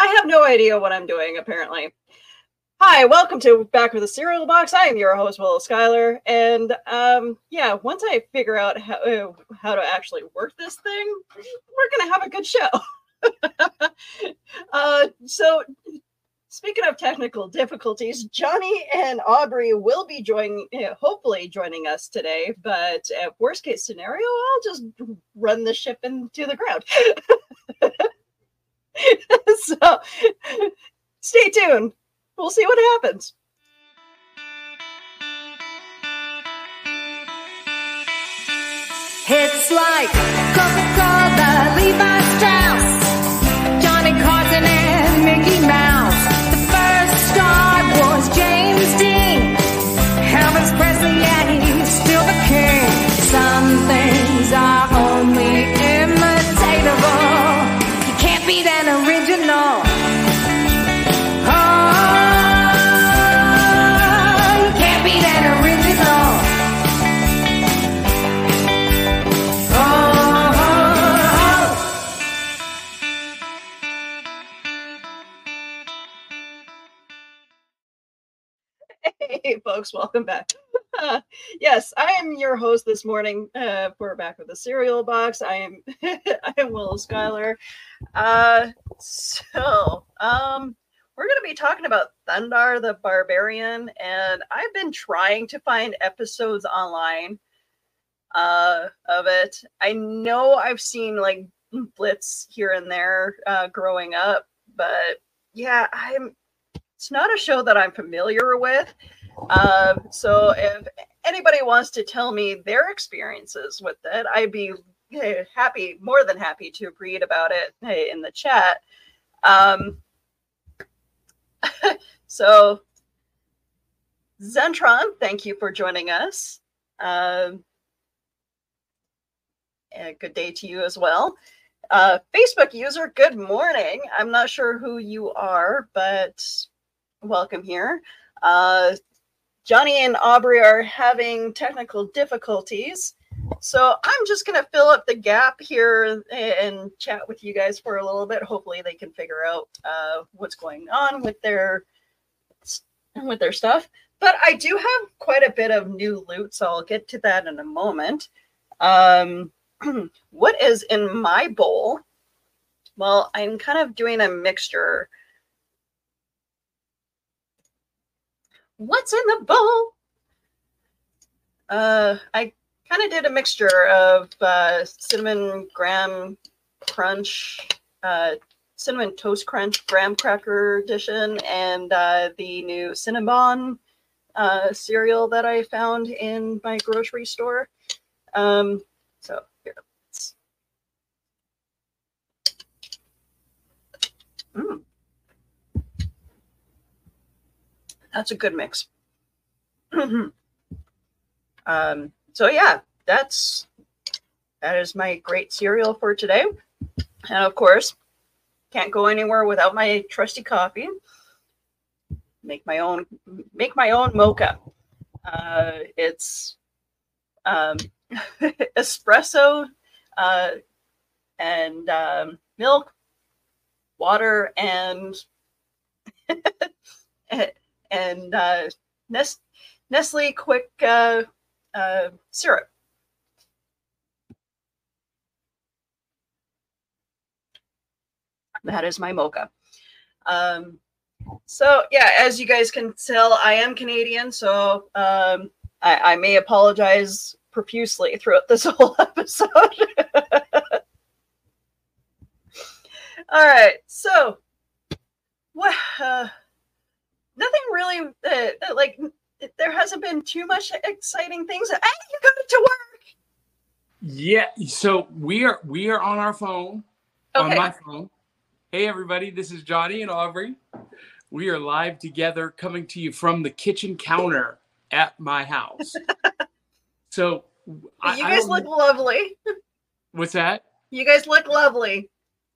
I have no idea what I'm doing, apparently. Hi, welcome to Back of the Cereal Box. I am your host, Willow Schuyler. And um, yeah, once I figure out how, uh, how to actually work this thing, we're going to have a good show. uh, so, speaking of technical difficulties, Johnny and Aubrey will be joining, uh, hopefully joining us today. But worst case scenario, I'll just run the ship into the ground. so, stay tuned. We'll see what happens. It's like Coca-Cola, Levi Strauss, Hey, folks, welcome back. Yes, I am your host this morning. Uh, we're back with the cereal box. I am I am Willow Schuyler. Uh, so, um, we're going to be talking about Thundarr the Barbarian, and I've been trying to find episodes online uh, of it. I know I've seen like blitz here and there uh, growing up, but yeah, I'm. It's not a show that I'm familiar with. Um, so if anybody wants to tell me their experiences with it, I'd be happy, more than happy to read about it in the chat. Um, so Zentron, thank you for joining us. Um, good day to you as well. Uh, Facebook user, good morning. I'm not sure who you are, but welcome here. Uh, Johnny and Aubrey are having technical difficulties. So I'm just going to fill up the gap here and chat with you guys for a little bit. Hopefully they can figure out uh, what's going on with their with their stuff. But I do have quite a bit of new loot, so I'll get to that in a moment. Um, what is in my bowl? Well, I'm kind of doing a mixture. What's in the bowl? Uh, I kind of did a mixture of uh, cinnamon graham crunch, uh, cinnamon toast crunch graham cracker edition, and uh, the new Cinnabon uh, cereal that I found in my grocery store. Um, so here, let's. Mm. That's a good mix. um, so yeah, that's that is my great cereal for today. And of course, can't go anywhere without my trusty coffee. Make my own make my own mocha. Uh, it's um, espresso uh, and um, milk, water, and and uh, Nest- Nestle Quick uh, uh, syrup. That is my mocha. Um, so yeah, as you guys can tell, I am Canadian, so um, I, I may apologize profusely throughout this whole episode. All right, so what? Uh, nothing really uh, like. There hasn't been too much exciting things. Hey, you got it to work. Yeah, so we are we are on our phone, on my phone. Hey everybody, this is Johnny and Aubrey. We are live together coming to you from the kitchen counter at my house. so I, you I guys don't look lovely. what's that? You guys look lovely.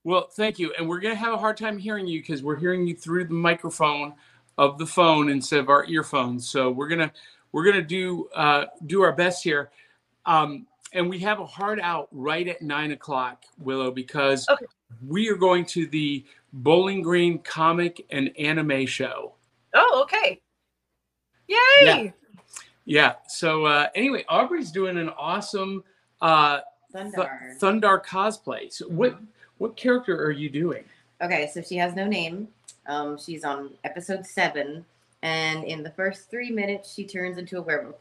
Well, thank you. And we're gonna have a hard time hearing you because we're hearing you through the microphone of the phone instead of our earphones. So we're gonna we're gonna do uh, do our best here. Um, and we have a hard out right at nine o'clock, Willow, because Okay. we are going to the Bowling Green comic and anime show. Oh, okay. Yay! Yeah. Yeah. So uh, anyway, Aubrey's doing an awesome uh, Th- Thundarr. Thundarr cosplay. So what what character are you doing? Okay, so she has no name. Um, she's on episode seven, and in the first three minutes, she turns into a werewolf.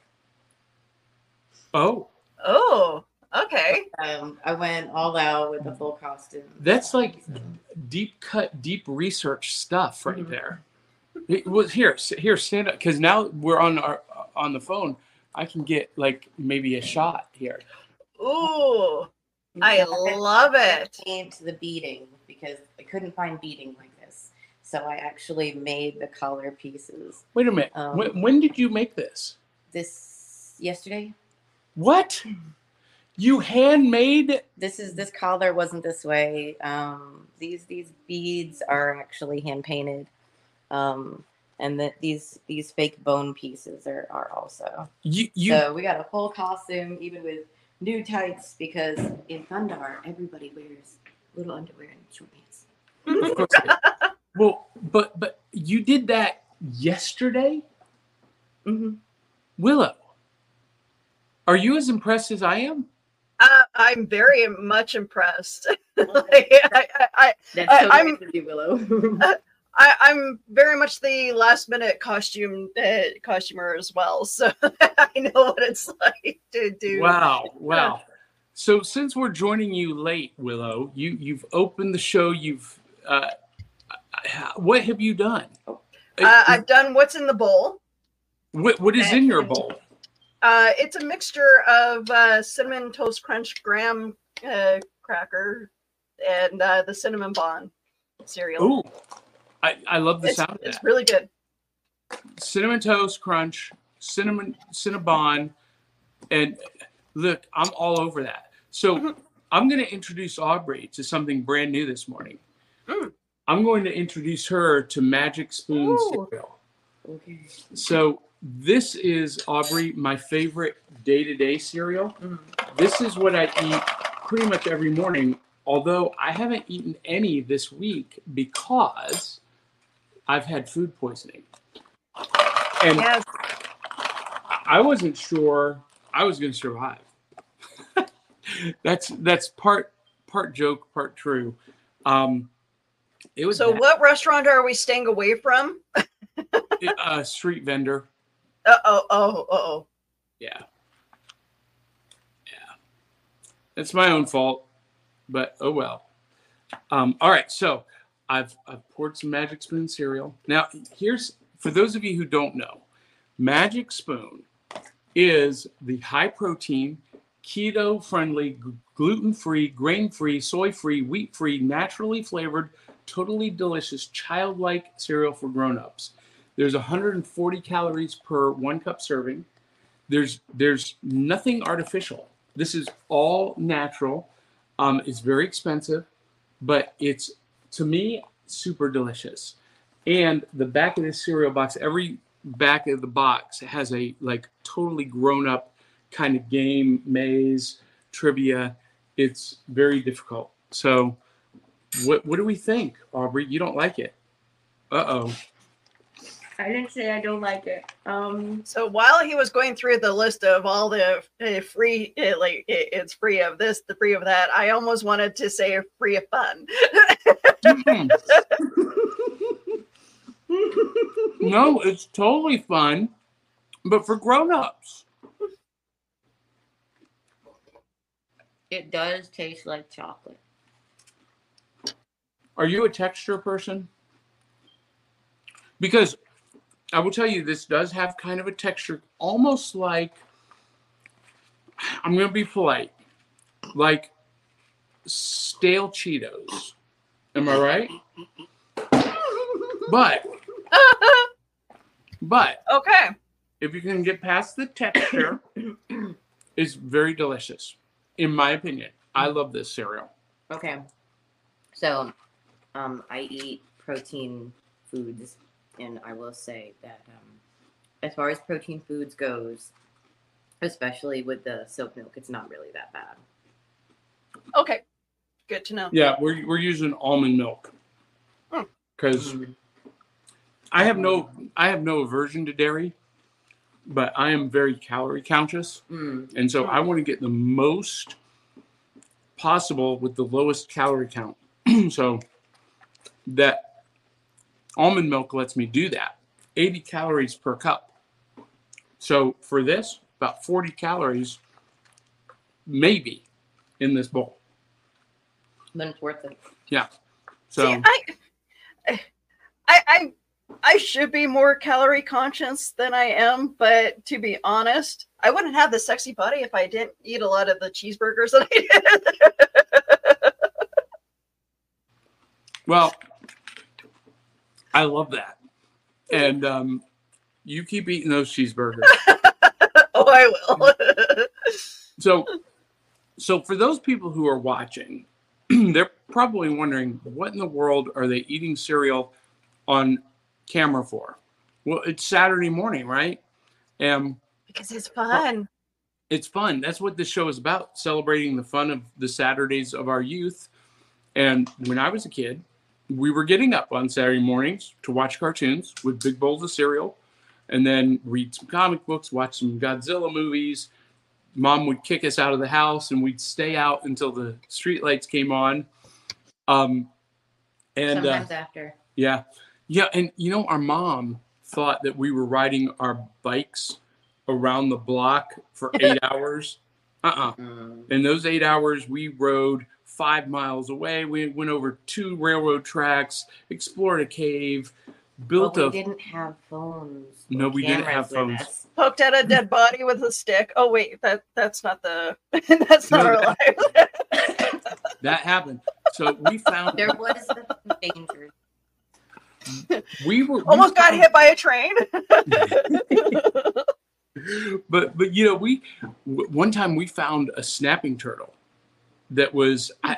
Oh, Oh, okay. Um, I went all out with the full costume. That's like So, deep cut, deep research stuff right Mhm. there. It was here, here, stand up, because now we're on our on the phone. I can get like maybe a shot here. Ooh, I love it. Paint the beading because I couldn't find beading like this, so I actually made the collar pieces. Wait a minute. Um, when, when did you make this? This yesterday. What? You handmade? This is this collar wasn't this way. Um, these these beads are actually hand painted, um, and that these these fake bone pieces are are also. You you so we got a full costume, even with new tights, because in Thundarr everybody wears little underwear and short pants. of course they- well, but but you did that yesterday, Mm-hmm. Willow. Are you as impressed as I am? Uh, I'm very much impressed. Like, I, I, I, That's I- so I'm- of you, Willow. I, I'm very much the last minute costume uh, costumer as well, so I know what it's like to do. Wow, wow. So since we're joining you late, Willow, you you've opened the show. You've uh, what have you done? Uh, I've done what's in the bowl. what, what is in your bowl? Uh, it's a mixture of uh, cinnamon toast crunch graham uh, cracker and uh, the cinnamon bun cereal. Ooh, I, I love the it's, sound of it's that. really good. Cinnamon toast crunch, cinnamon cinnabon, and look, I'm all over that. So Mhm. I'm going to introduce Aubrey to something brand new this morning. Mm. I'm going to introduce her to Magic Spoon Ooh. cereal. okay. So this is Aubrey, my favorite day-to-day cereal. Mm. This is what I eat pretty much every morning. Although I haven't eaten any this week because I've had food poisoning, and Yes. I wasn't sure I was going to survive. that's that's part part joke, part true. Um, it was So, bad. what restaurant are we staying away from? a street vendor. Uh oh, oh, oh, Yeah. Yeah. It's my own fault, but oh well. Um, all right, so I've I've poured some Magic Spoon cereal. Now, here's for those of you who don't know, Magic Spoon is the high protein, keto friendly, gluten free, grain free, soy free, wheat free, naturally flavored, totally delicious, childlike cereal for grown ups. There's 140 calories per one cup serving. There's there's nothing artificial. This is all natural. Um, it's very expensive, but it's to me super delicious. And the back of this cereal box, every back of the box has a like totally grown up kind of game, maze, trivia. It's very difficult. So, what what do we think, Aubrey? You don't like it? Uh oh. I didn't say I don't like it. Um, So while he was going through the list of all the uh, free, uh, like it, it's free of this, the free of that, I almost wanted to say free of fun. Mhm. no, it's totally fun, but for grown-ups. it does taste like chocolate. Are you a texture person? Because I will tell you, this does have kind of a texture, almost like I'm going to be polite, like stale Cheetos. Am I right? But, but okay. if you can get past the texture, it's very delicious, in my opinion. I love this cereal. Okay. So, um, I eat protein foods, and I will say that um, as far as protein foods goes, especially with the silk milk, it's not really that bad. Okay. Good to know. Yeah, we're, we're using almond milk. because Mm. I have no I have no aversion to dairy, but I am very calorie conscious, Mm. and so I want to get the most possible with the lowest calorie count. so that almond milk lets me do that. 80 calories per cup. So for this, about 40 calories maybe in this bowl. Then it's worth it. Yeah. So See, I, I, I, I should be more calorie conscious than I am, but to be honest, I wouldn't have the sexy body if I didn't eat a lot of the cheeseburgers that I did. Well, I love that. And um, you keep eating those cheeseburgers. oh, I will. So, so for those people who are watching, they're probably wondering what in the world are they eating cereal on camera for? Well, it's Saturday morning, right? And because it's fun. it's fun. That's what this show is about, celebrating the fun of the Saturdays of our youth. And when I was a kid, we were getting up on Saturday mornings to watch cartoons with big bowls of cereal and then read some comic books, watch some Godzilla movies. Mom would kick us out of the house and we'd stay out until the street lights came on. Um, and uh, Sometimes after. yeah. Yeah. And you know, our mom thought that we were riding our bikes around the block for eight hours. Uh uh Mm. In those eight hours, we rode five miles away. We went over two railroad tracks, explored a cave, built But a. we didn't have phones. No, we didn't have phones. us. Poked at a dead body with a stick. Oh wait, that that's not the that's not No, our life. That happened. So we found. There was the danger. We were we Almost got found- hit by a train. but but you know we one time we found a snapping turtle that was I,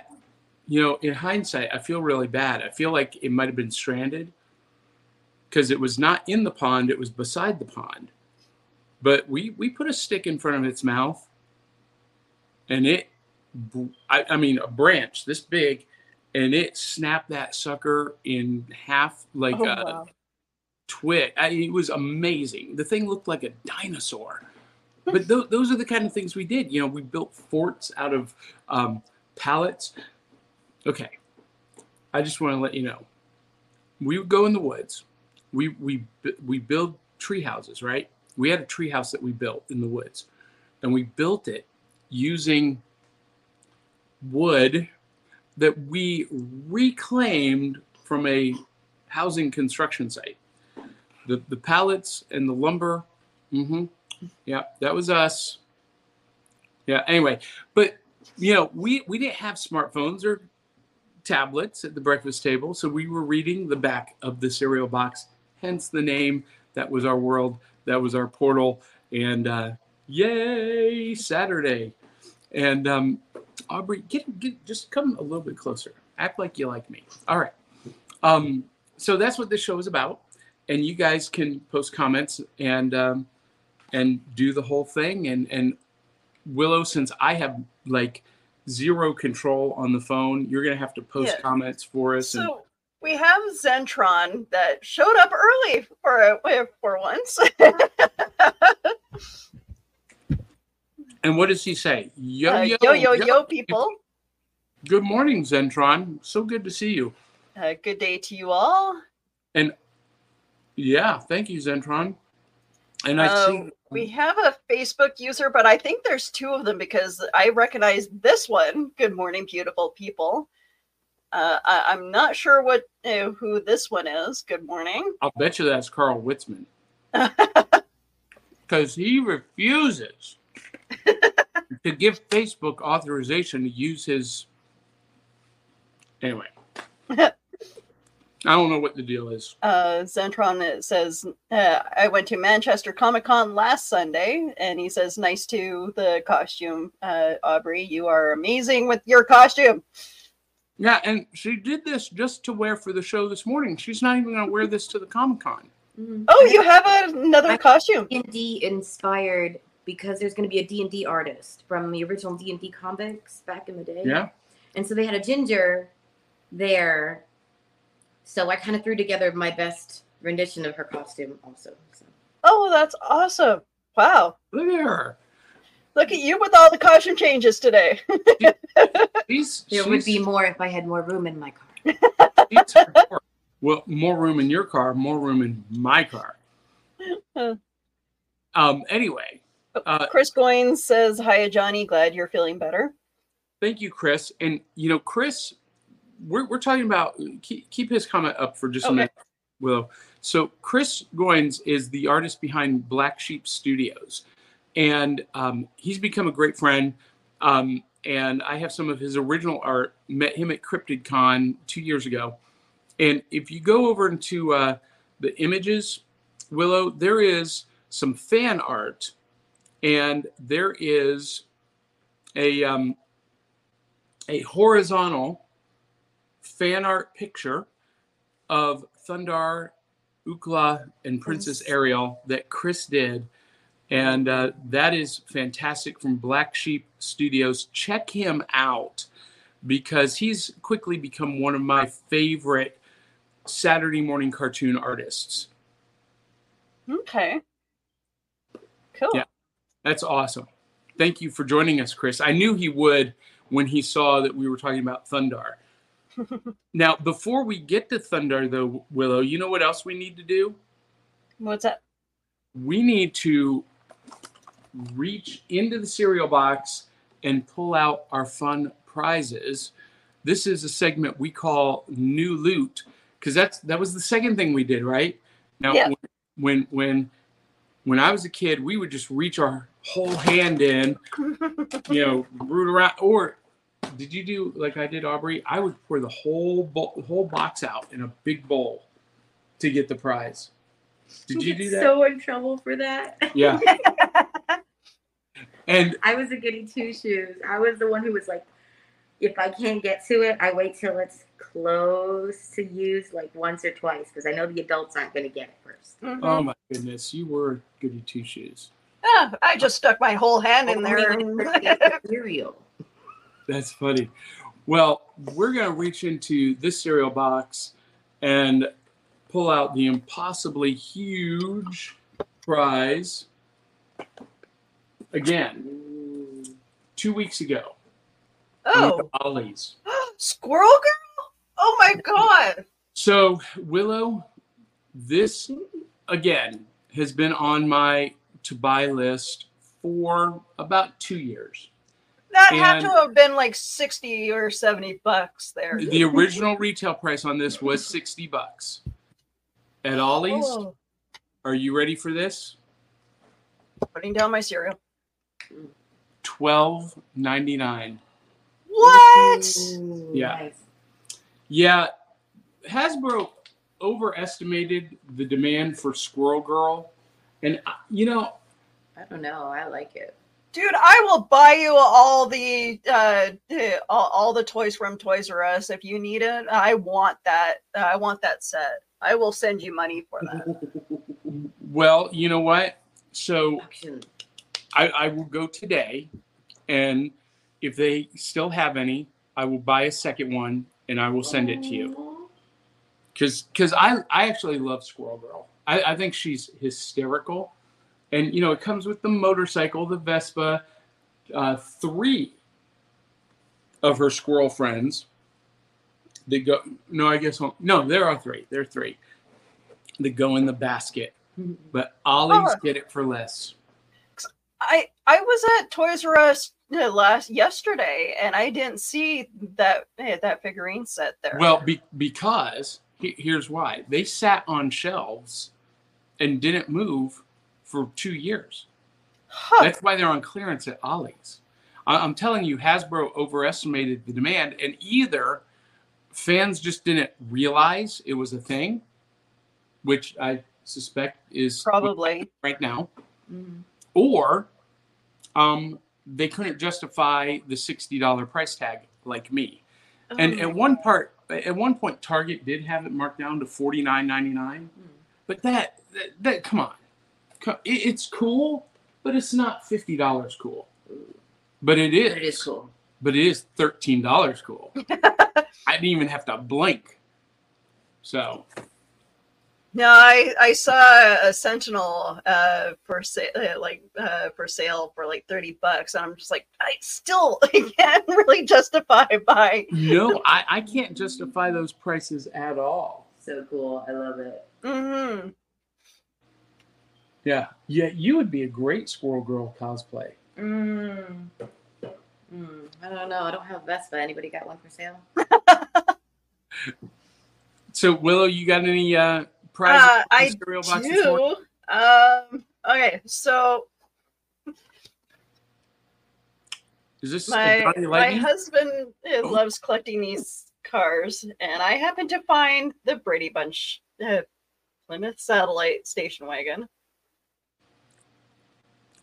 you know in hindsight i feel really bad i feel like it might have been stranded because it was not in the pond it was beside the pond but we we put a stick in front of its mouth and it i, I mean a branch this big and it snapped that sucker in half like Oh, a, wow. twig. I, it was amazing. The thing looked like a dinosaur. But th- those are the kind of things we did. You know, we built forts out of um, pallets. Okay, I just want to let you know. We would go in the woods. We we we build tree houses, right? We had a tree house that we built in the woods, and we built it using wood that we reclaimed from a housing construction site the the pallets and the lumber. Mm-hmm. Yeah, that was us. Yeah. Anyway, but you know, we we didn't have smartphones or tablets at the breakfast table, so we were reading the back of the cereal box. Hence the name. That was our world. That was our portal. And uh, yay, Saturday. And um, Aubrey, get get just come a little bit closer. Act like you like me. All right. Um, so that's what this show is about and you guys can post comments and um, and do the whole thing and and willow since i have like zero control on the phone you're gonna have to post Yeah. comments for us and So we have Zentron that showed up early for for once. and what does he say yo Uh, yo yo yo yo, people. good morning zentron so good to see you Uh, good day to you all. And yeah thank you zentron and i Uh, see We have a Facebook user, but I think there's two of them because I recognize this one. Good morning, beautiful people. Uh, I, I'm not sure what uh, who this one is. Good morning. i'll bet you that's carl witzman because he refuses to give Facebook authorization to use his. Anyway, I don't know what the deal is. uh, Zentron says, uh, I went to Manchester Comic Con last Sunday, and he says, nice to the costume. Uh, Aubrey, you are amazing with your costume. Yeah, and she did this just to wear for the show this morning. She's not even going to wear this to the Comic Con. Oh, you have another I- costume. D&D inspired because there's going to be a D&D artist from the original D&D comics back in the day. Yeah, And so they had a ginger there so I kind of threw together my best rendition of her costume also. So. Oh, that's awesome. Wow. Look at her. Look at you with all the costume changes today. She's, There would be more if I had more room in my car. well, more room in your car, more room in my car. Huh. Um. Anyway, uh, Chris Goins says, Hiya, Johnny. Glad you're feeling better. thank you, Chris. And you know, Chris, we're we're talking about keep, keep his comment up for just a minute, Willow. So Chris Goins is the artist behind Black Sheep Studios, and um, he's become a great friend. Um, and I have some of his original art. Met him at CryptidCon two years ago, and if you go over into uh, the images, Willow, there is some fan art, and there is a um, a horizontal fan art picture of Thundarr, Ookla, and Princess Ariel that Chris did. And uh, that is fantastic from Black Sheep Studios. Check him out because he's quickly become one of my favorite Saturday morning cartoon artists. Okay. Cool. Yeah. That's awesome. Thank you for joining us, Chris. I knew he would when he saw that we were talking about Thundarr. Now, before we get to Thundarr, though, Willow, you know what else we need to do? What's that? We need to reach into the cereal box and pull out our fun prizes. This is a segment we call New Loot because that's that was the second thing we did, right? Now, Yeah. when when when I was a kid, we would just reach our whole hand in, you know, root around. Or did you do like I did, Aubrey? I would pour the whole bowl, the whole box out in a big bowl to get the prize. Did you do that? So in trouble for that. yeah. And I was a goody two shoes. I was the one who was like, if I can't get to it, I wait till it's close to use like once or twice because I know the adults aren't going to get it first. Mhm. oh my goodness, you were goody two shoes. Ah, I just stuck my whole hand in there. Only and- when it's cereal. That's funny. Well, we're going to reach into this cereal box and pull out the impossibly huge prize. Again, two weeks ago. Oh, Ollie's. Squirrel Girl? Oh my god. So, Willow, this again has been on my to buy list for about two years. That had to have been like 60 or 70 bucks there. The original retail price on this was 60 bucks. At Ollie's, Oh, are you ready for this? putting down my cereal. Twelve ninety nine. What? Yeah. nice. Yeah, Hasbro overestimated the demand for Squirrel Girl, and uh, you know, I don't know. I like it. Dude, I will buy you all the uh all, all the toys from Toys R Us if you need it. I want that. I want that set. I will send you money for that. well, you know what? So I, I will go today, and if they still have any, I will buy a second one and I will send it to you. Because because I I actually love Squirrel Girl. I, I think she's hysterical, and you know it comes with the motorcycle, the Vespa, uh, three of her squirrel friends. They go no, I guess no, there are three. There are three. They go in the basket, but Ollie's Oh. get it for less. I I was at Toys R Us uh, last yesterday and I didn't see that eh, that figurine set there. Well, be, because here's why they sat on shelves and didn't move for two years. Huh. That's why they're on clearance at Ollie's. I- I'm telling you, Hasbro overestimated the demand, and either fans just didn't realize it was a thing, which I suspect is probably. right now, Mhm. or um, they couldn't justify the sixty dollar price tag like me. And Oh at one part, at one point, Target did have it marked down to forty nine ninety nine. But that, that, that, come on, it's cool, but it's not fifty dollars cool. But it is. But it is cool. But it is thirteen dollars cool. I didn't even have to blink. So No, I I saw a Sentinel uh for sale like uh for sale for like 30 bucks and I'm just like I still can't really justify buying. no, I, I can't justify those prices at all. So cool. I love it. hmm Yeah. Yeah, you would be a great Squirrel Girl cosplay. Mm. Mm. I don't know. I don't have a Vespa. Anybody got one for sale? So Willow, you got any uh prizes Uh, I cereal box this morning? do. Um okay, so Is this my my husband uh, Oh. loves collecting these cars and I happened to find the Brady Bunch uh, Plymouth satellite station wagon.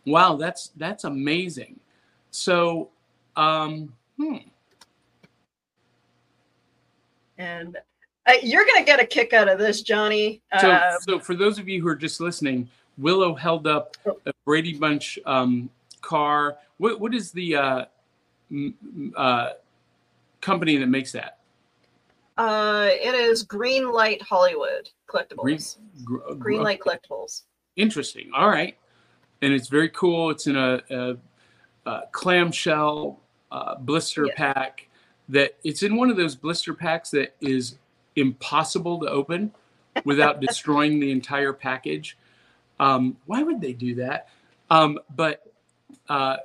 Wow, that's that's amazing. So, um, hmm. And uh, you're gonna get a kick out of this, Johnny. So, Uh, so for those of you who are just listening, Willow held up Oh. a Brady Bunch um, car. What what is the uh, m- uh, company that makes that? uh, it is Green Light Hollywood collectibles. Green, gr- Green gr- Light collectibles. Interesting. All right, and it's very cool. It's in a, a, a clamshell uh, blister Yeah. pack. That it's in one of those blister packs that is impossible to open without destroying the entire package. Um, why would they do that? Um, but uh,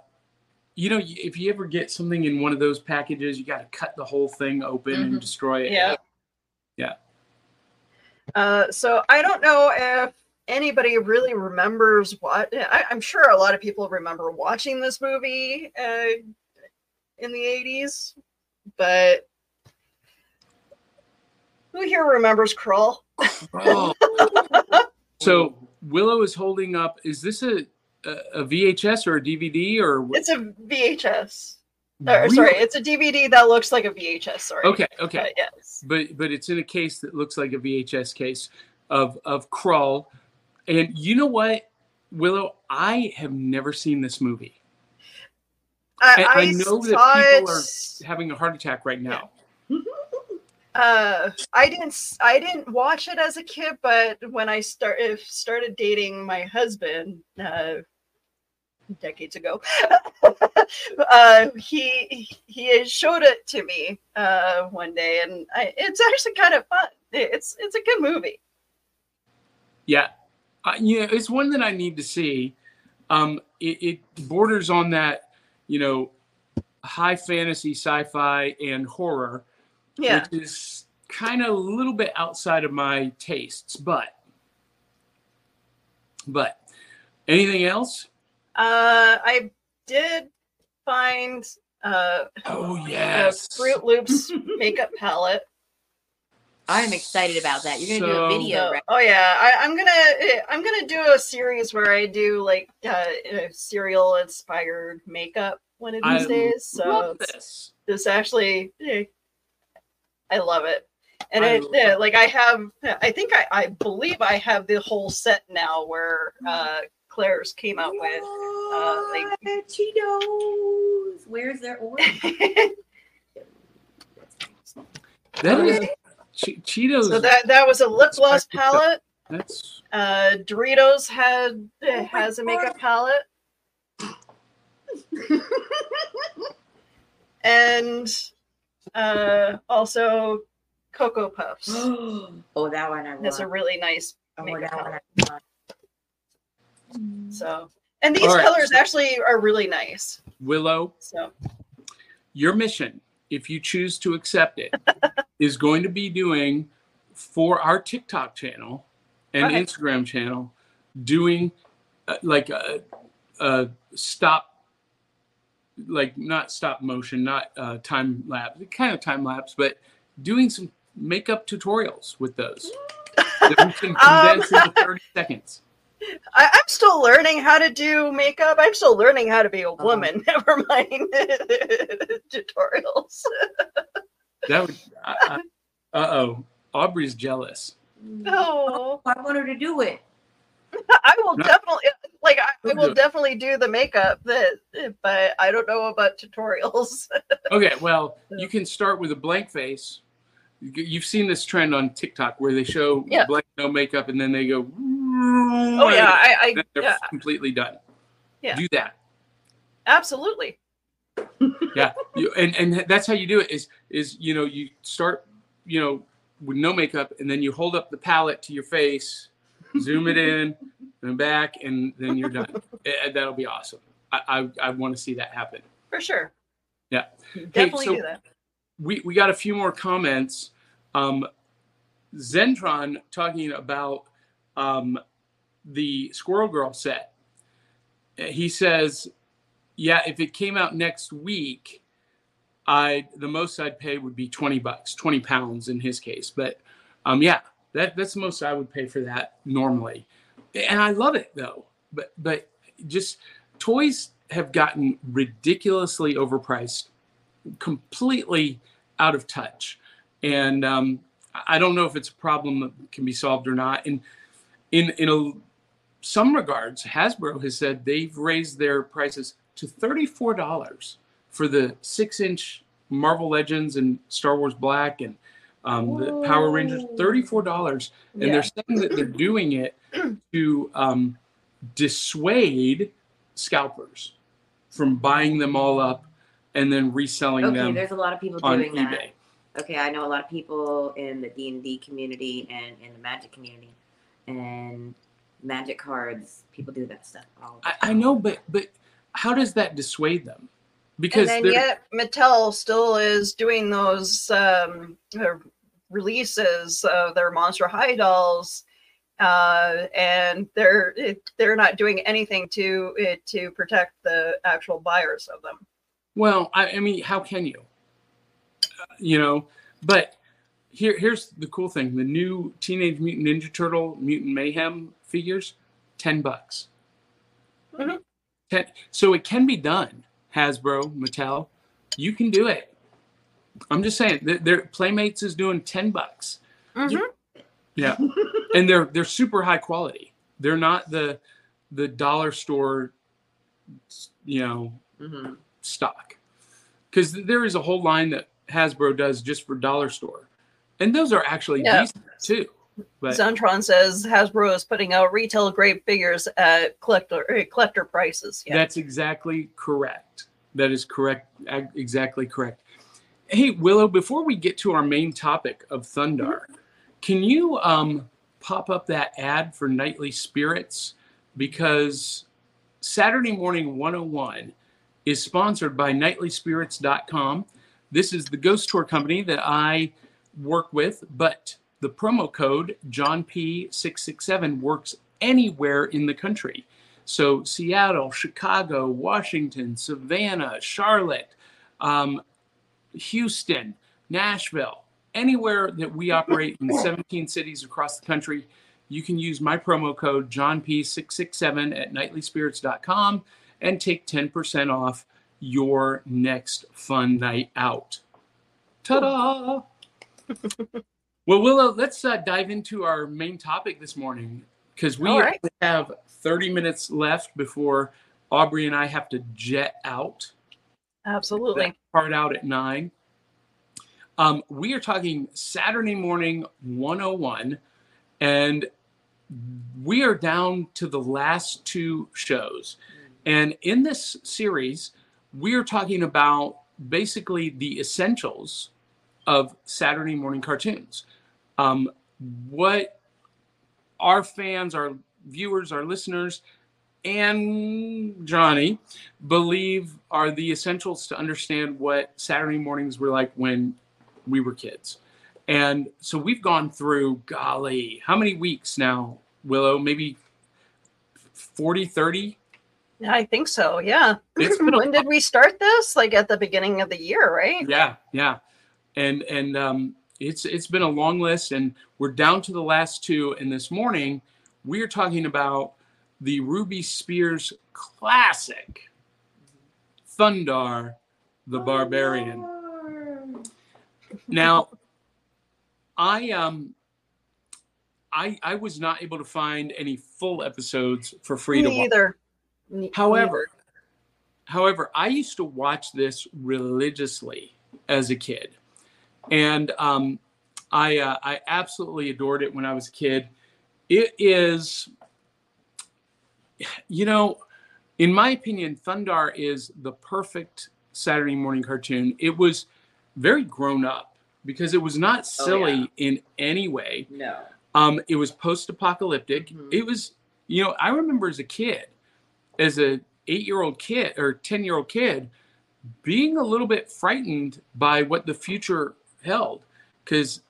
you know, if you ever get something in one of those packages, you got to cut the whole thing open and Mhm. destroy it. Yeah. Yeah. Uh, so I don't know if anybody really remembers what. I, I'm sure a lot of people remember watching this movie uh, in the 80s, but who here remembers Krull? Oh. so Willow is holding up. Is this a a, VHS or a DVD or? It's a VHS. Or, Sorry, it's a DVD that looks like a VHS. Sorry. Okay, okay. Uh, yes. But but it's in a case that looks like a VHS case of of Krull. And you know what, Willow? I have never seen this movie. I, I I know that people it- Having a heart attack right now. uh i didn't i didn't watch it as a kid but when i started started dating my husband uh decades ago uh he he showed it to me uh one day and I, it's actually kind of fun it's it's a good movie Yeah, uh, yeah, it's one that I need to see. Um, it, it borders on that, you know, high fantasy, sci-fi, and horror, yeah which is kind of a little bit outside of my tastes. But, but anything else? uh i did find uh Oh yes, Froot Loops makeup palette I'm excited about that. You're gonna do a video, right? oh yeah, I, I'm gonna eh, I'm gonna do a series where I do like uh, uh, cereal inspired makeup one of these I days. So love this. this actually, eh, I love it, and I it yeah, like I have I think I I believe I have the whole set now where uh, Claire's came out with. uh, like- What? Cheetos. Where's their order? That is che- Cheetos. so that that was a lip gloss palette. that's Uh, Doritos had Oh has a God. makeup palette. and uh, also Cocoa Puffs. oh, that one I want. That's a really nice oh, makeup that one palette. I want. So, and these All right. colors actually are really nice. Willow. So, your mission, if you choose to accept it, is going to be doing for our TikTok channel and Okay. Instagram channel, doing uh, like a, a stop, like not stop motion, not uh, time lapse, kind of time lapse, but doing some makeup tutorials with those that we can Um, condense into 30 seconds. I, I'm still learning how to do makeup. I'm still learning how to be a woman. Never mind tutorials. That would, uh oh, Aubrey's jealous. No, I want her to do it. I will No. definitely like I, I We'll do definitely do the makeup, that, but I don't know about tutorials. Okay, well, you can start with a blank face You've seen this trend on TikTok where they show Yeah. black no makeup and then they go. Oh yeah, I, I they're yeah, completely done. Yeah. Do that. absolutely. Yeah, you, and and that's how you do it. Is is you know you start you know with no makeup and then you hold up the palette to your face, zoom it in and back, and then you're done. Eh, that'll be awesome. I I, I want to see that happen. For sure. Yeah. Definitely so- do that. we we got a few more comments. Um, Zentron talking about um, the Squirrel Girl set. He says, "Yeah, if it came out next week, I the most I'd pay would be twenty bucks, twenty pounds in his case. But um, yeah, that that's the most I would pay for that normally, and I love it though. But but just toys have gotten ridiculously overpriced, completely out of touch, and um, I don't know if it's a problem that can be solved or not. And in in a some regards, Hasbro has said they've raised their prices to thirty-four dollars for the six-inch Marvel Legends and Star Wars Black and um, the Power Rangers. Thirty-four dollars, and Yeah. they're saying that they're doing it to um, dissuade scalpers from buying them all up and then reselling Okay, them there's a lot of people doing that. Okay, I know a lot of people in the D and D community and in the Magic community, and Magic cards. People do that stuff all. the I, I know, but but how does that dissuade them? Because and yet Mattel still is doing those um, uh, releases of their Monster High dolls, uh, and they're it, they're not doing anything to it to protect the actual buyers of them. Well, I, I mean, how can you? Uh, you know, but here, here's the cool thing: the new Teenage Mutant Ninja Turtle Mutant Mayhem figures, ten bucks. Mhm. Ten. So it can be done. Hasbro, Mattel, you can do it. I'm just saying, their- Playmates is doing ten bucks. Mhm. Yeah, and they're they're super high quality. They're not the the dollar store, you know, Mhm. stock because there is a whole line that Hasbro does just for dollar store, and those are actually Yeah. decent too. But Zentron says Hasbro is putting out retail grade figures at collector uh, collector prices. Yeah. that's exactly correct. That is correct. Exactly correct. Hey Willow, before we get to our main topic of Thundarr, can you um, pop up that ad for Nightly Spirits because Saturday Morning 101 is sponsored by nightlyspirits.com. This is the ghost tour company that I work with, but the promo code John P667 works anywhere in the country. So Seattle, Chicago, Washington, Savannah, Charlotte, um, Houston, Nashville, anywhere that we operate in 17 cities across the country, you can use my promo code John P667 at nightlyspirits.com and take 10% off your next fun night out. Ta-da! well, Willow, let's uh, dive into our main topic this morning because we right. have 30 minutes left before Aubrey and I have to jet out Absolutely. part out at nine. Um, we are talking Saturday morning 101, and we are down to the last two shows. And in this series, we are talking about basically the essentials of Saturday morning cartoons. Um, what our fans, our viewers, our listeners, and Johnny believe are the essentials to understand what Saturday mornings were like when we were kids. And so we've gone through, golly, how many weeks now, Willow? Maybe 40, 30? I think so. Yeah. It's been a when did we start this? Like at the beginning of the year, right? Yeah, yeah. And and um it's it's been a long list and we're down to the last two and this morning we're talking about the Ruby Spears classic Thundarr the Barbarian. Now I um I I was not able to find any full episodes for free to watch. Neither. However, however, I used to watch this religiously as a kid, and um, I uh, I absolutely adored it when I was a kid. It is, you know, in my opinion, Thundarr is the perfect Saturday morning cartoon. It was very grown up because it was not Oh, silly yeah. in any way. No. Um, it was post-apocalyptic. Mhm. It was, you know, I remember as a kid, as a eight-year-old kid or ten-year-old kid, being a little bit frightened by what the future held, because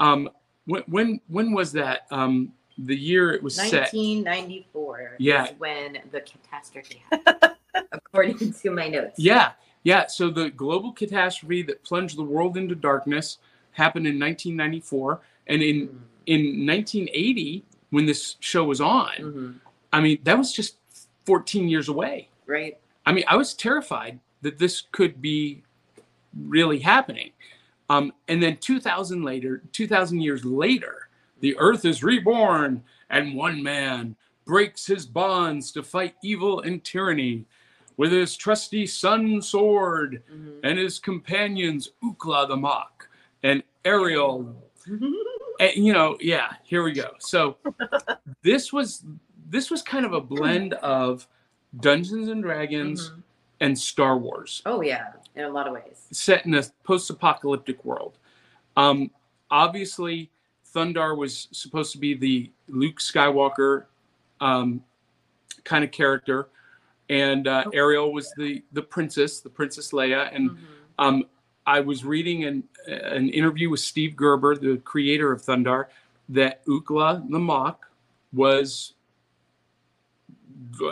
um, when when when was that? Um, the year it was set. 1994 Yeah. is when the catastrophe happened, according to my notes. Yeah, yeah. So the global catastrophe that plunged the world into darkness happened in 1994, and in Mhm. in 1980, when this show was on, Mhm. I mean, that was just 14 years away. Right. I mean, I was terrified that this could be really happening. Um, and then 2000 later, 2000 years later, the earth is reborn and one man breaks his bonds to fight evil and tyranny with his trusty sun sword Mhm. and his companions Ookla the Mok and Ariel and, you know, yeah, here we go. So this was this was kind of a blend of Dungeons and Dragons Mhm. And Star Wars Oh yeah, in a lot of ways. set in a post-apocalyptic world. Um, obviously, Thundarr was supposed to be the Luke Skywalker um, kind of character, and uh, Ariel was the the princess, the Princess Leia. And Mhm. um, I was reading an an interview with Steve Gerber, the creator of Thundarr, that Ookla the Mok was.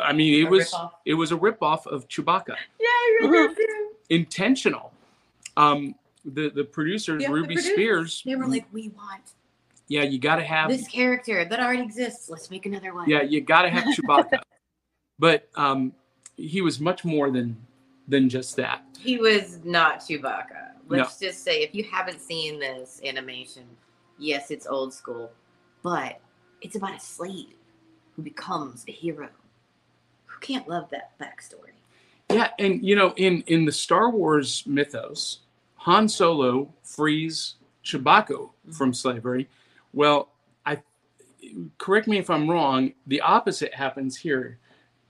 I mean, it A was ripoff. it was a ripoff of Chewbacca Yeah, I read that too. intentional. Um, the the producers, Yeah, the Ruby producers, Spears, They were like, we want yeah, you got to have, this character that already exists. Let's make another one. yeah, you got to have Chewbacca. but um, he was much more than than just that. He was not Chewbacca. Let's just say, if you haven't seen this animation, yes, it's old school, but it's about a slave who becomes a hero. Who can't love that backstory? Yeah, and you know, in in the Star Wars mythos, Han Solo frees Chewbacca from slavery. Well, I correct me if I'm wrong. The opposite happens here.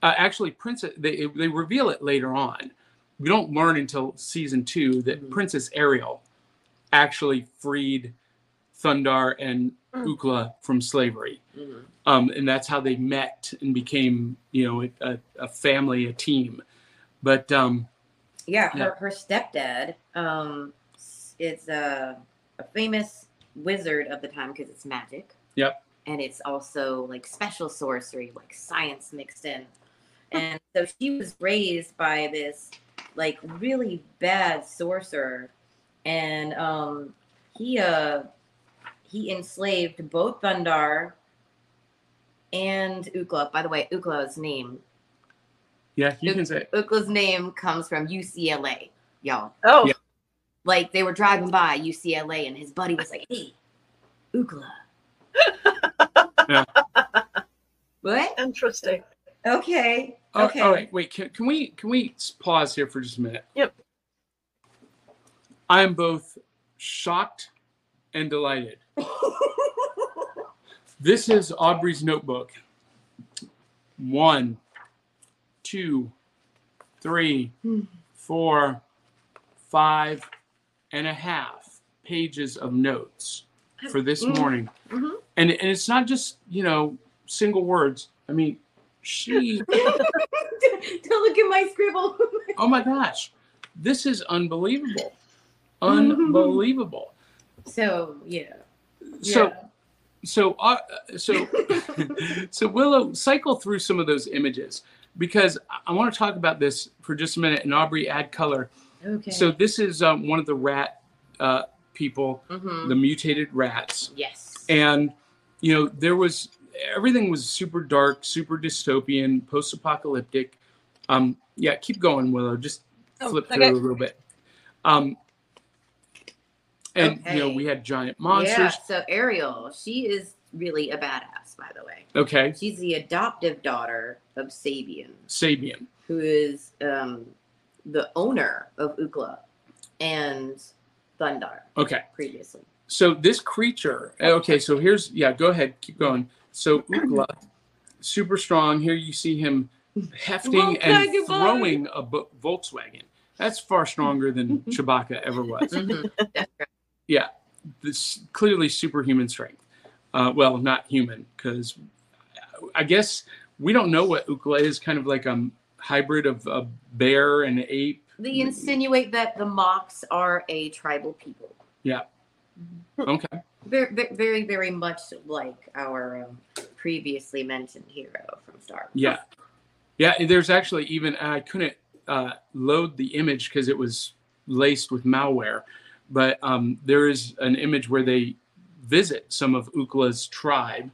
Uh, actually, Princess they they reveal it later on. We don't learn until season two that Mhm. Princess Ariel actually freed Thundarr and. Ookla from slavery Mhm. um, and that's how they met and became you know a, a family a team but um, Yeah, her, Yeah. her stepdad um, is a, a famous wizard of the time because it's magic. Yep. And it's also like special sorcery, like science mixed in. And so she was raised by this like really bad sorcerer. And um, he uh, he enslaved both Thundarr and Ookla. By the way, Ookla's name yeah you Uk- can say Ookla's name comes from UCLA, y'all. Oh, Yeah. Like they were driving by UCLA, and his buddy was like, "Hey, Ookla." Yeah. What? interesting. Okay. oh, Okay. all right wait can, can we can we pause here for just a minute Yep. i'm both shocked and delighted. This is aubrey's notebook. One two three four five and a half pages of notes for this Mm. morning. Mhm. and, and it's not just you know single words. I mean she Don't look at my scribble. oh my gosh. This is unbelievable. Unbelievable so yeah. so Yeah. so uh, so so willow cycle through some of those images because I- i want to talk about this for just a minute and aubrey add color Okay. so this is um, one of the rat uh, people Mhm. the mutated rats yes. and you know there was everything was super dark super dystopian post-apocalyptic um yeah keep going willow just Oh, flip okay. through a little bit um and you know we had giant monsters. yeah. So Ariel, she is really a badass, by the way. okay She's the adoptive daughter of Sabian. sabian who is um, the owner of Ookla and Thundarr okay previously. So this creature. Okay, so here's yeah. Go ahead, keep going. So Ookla, super strong. Here you see him hefting and throwing a Volkswagen. That's far stronger than Chewbacca ever was. Mhm. That's right. Yeah, this clearly superhuman strength. Uh, well, not human, because I guess we don't know what Ookla is. Kind of like a hybrid of a bear and an ape. They insinuate that the Moks are a tribal people. Yeah. Okay. Very, very, very much like our um, previously mentioned hero from Star Wars. Yeah, yeah. There's actually even I couldn't uh, load the image because it was laced with malware, but um, there is an image where they visit some of Ookla's tribe,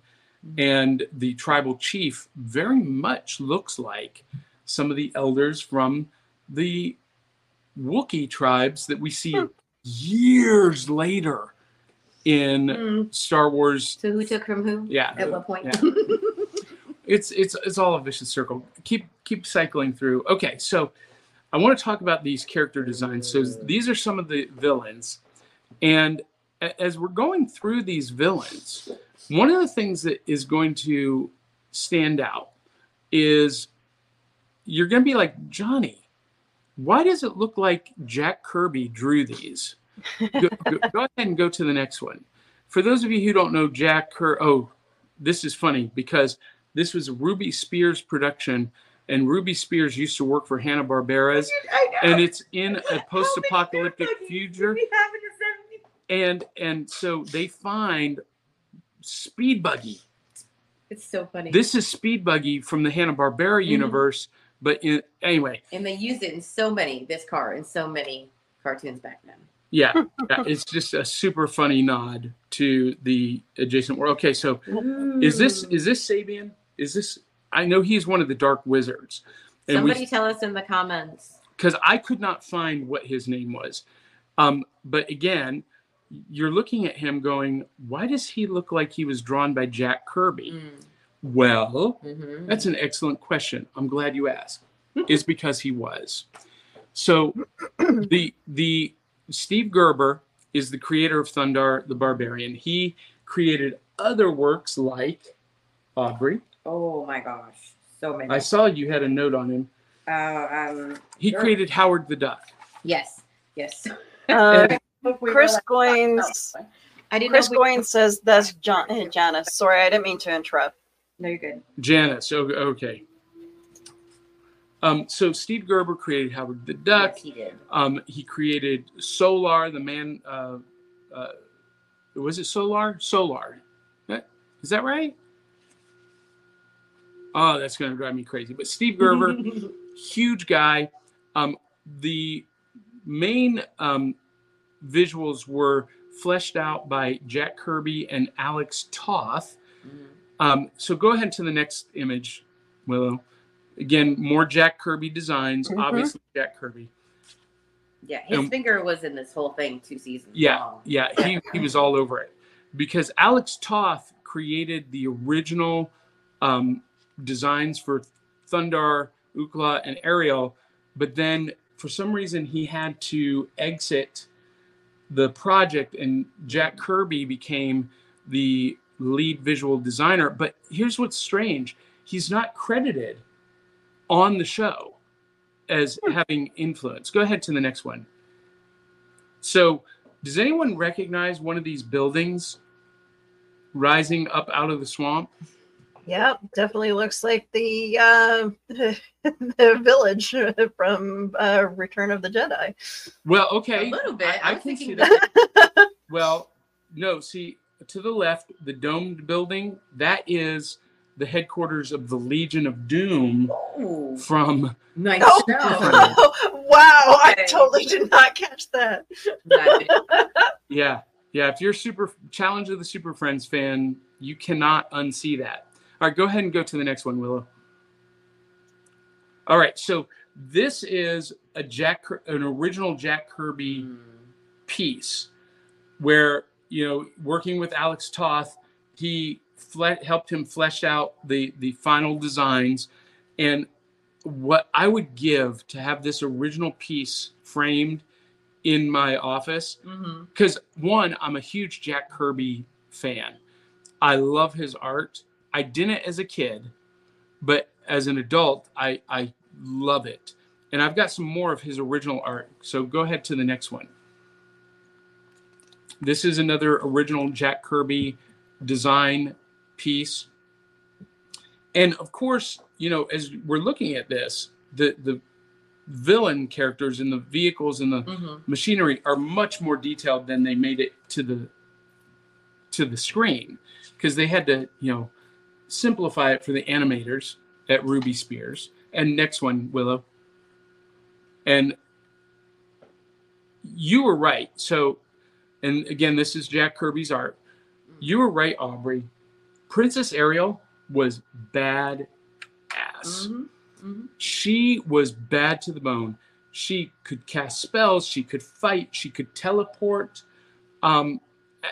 and the tribal chief very much looks like some of the elders from the Wookiee tribes that we see years later in Mm. Star Wars. So who took from who? Yeah, At what point? yeah. it's it's it's all a vicious circle. Keep keep cycling through. Okay, so I want to talk about these character designs. So these are some of the villains, and as we're going through these villains, one of the things that is going to stand out is you're going to be like Johnny. Why does it look like Jack Kirby drew these? go, go, go ahead and go to the next one. For those of you who don't know Jack Kirby, oh, this is funny because this was Ruby Spears production, and Ruby Spears used to work for Hanna Barbera's, and it's in a post-apocalyptic future, and and so they find Speed Buggy. It's so funny. This is Speed Buggy from the Hanna Barbera Mhm. universe, but in, anyway, and they use it in so many, this car, in so many cartoons back then. yeah, yeah, it's just a super funny nod to the adjacent world. Okay, so is this is this Sabian? Is this? I know he's one of the Dark Wizards, and Somebody we tell us in the comments. because I could not find what his name was. Um, but again, you're looking at him going, why does he look like he was drawn by Jack Kirby? Mm. Well, Mhm. that's an excellent question. I'm glad you asked. Is because he was. So the the Steve Gerber is the creator of Thundarr the Barbarian. He created other works like Aubrey. Oh my gosh, so many. I saw you had a note on him. uh, um, He Sure. created Howard the Duck. yes, yes. Uh, Chris Goins. I didn't Chris we- Goins says that's John, eh, Janice. Sorry, I didn't mean to interrupt. No, you're good. Janice. Okay. Um, so Steve Gerber created Howard the Duck. Yes, he did. Um, he created Solar, the man. Uh, uh, was it Solar? Solar. Is that right? Oh, that's going to drive me crazy. But Steve Gerber, huge guy. Um, the main um, visuals were fleshed out by Jack Kirby and Alex Toth. Mhm. Um, so go ahead to the next image, Willow. Again, more Jack Kirby designs. Mhm. Obviously, Jack Kirby. Yeah, his Um, finger was in this whole thing two seasons Yeah, long. yeah, he, he was all over it because Alex Toth created the original um, designs for Thundarr, Ookla, and Ariel, but then for some reason he had to exit the project, and Jack Kirby became the lead visual designer. But here's what's strange: he's not credited on the show as hmm. having influence. Go ahead to the next one. So, does anyone recognize one of these buildings rising up out of the swamp? Yep, definitely looks like the uh, the village from uh, Return of the Jedi. Well, okay. A little bit. I, I, I can see thinking that. Well, no, see, to the left, the domed building, that is the headquarters of the Legion of Doom Oh, from nice Oh. show. wow, I totally did not catch that. Yeah. Yeah, if you're super Challenge of the Super Friends fan, you cannot unsee that. All right, go ahead and go to the next one, Willow. All right, so this is a Jack an original Jack Kirby Mm. piece where you know working with alex toth he fle- helped him flesh out the the final designs and what i would give to have this original piece framed in my office because one, I'm a huge Jack Kirby fan. I love his art. I didn't as a kid, but as an adult, I I love it. And I've got some more of his original art. So go ahead to the next one. This is another original Jack Kirby design piece. And of course, you know, as we're looking at this, the the villain characters and the vehicles and the Mhm. machinery are much more detailed than they made it to the to the screen because they had to you know simplify it for the animators at ruby spears and next one willow and you were right so and again this is jack kirby's art you were right aubrey princess ariel was bad ass Mhm. Mhm. she was bad to the bone. She could cast spells, she could fight, she could teleport. Um,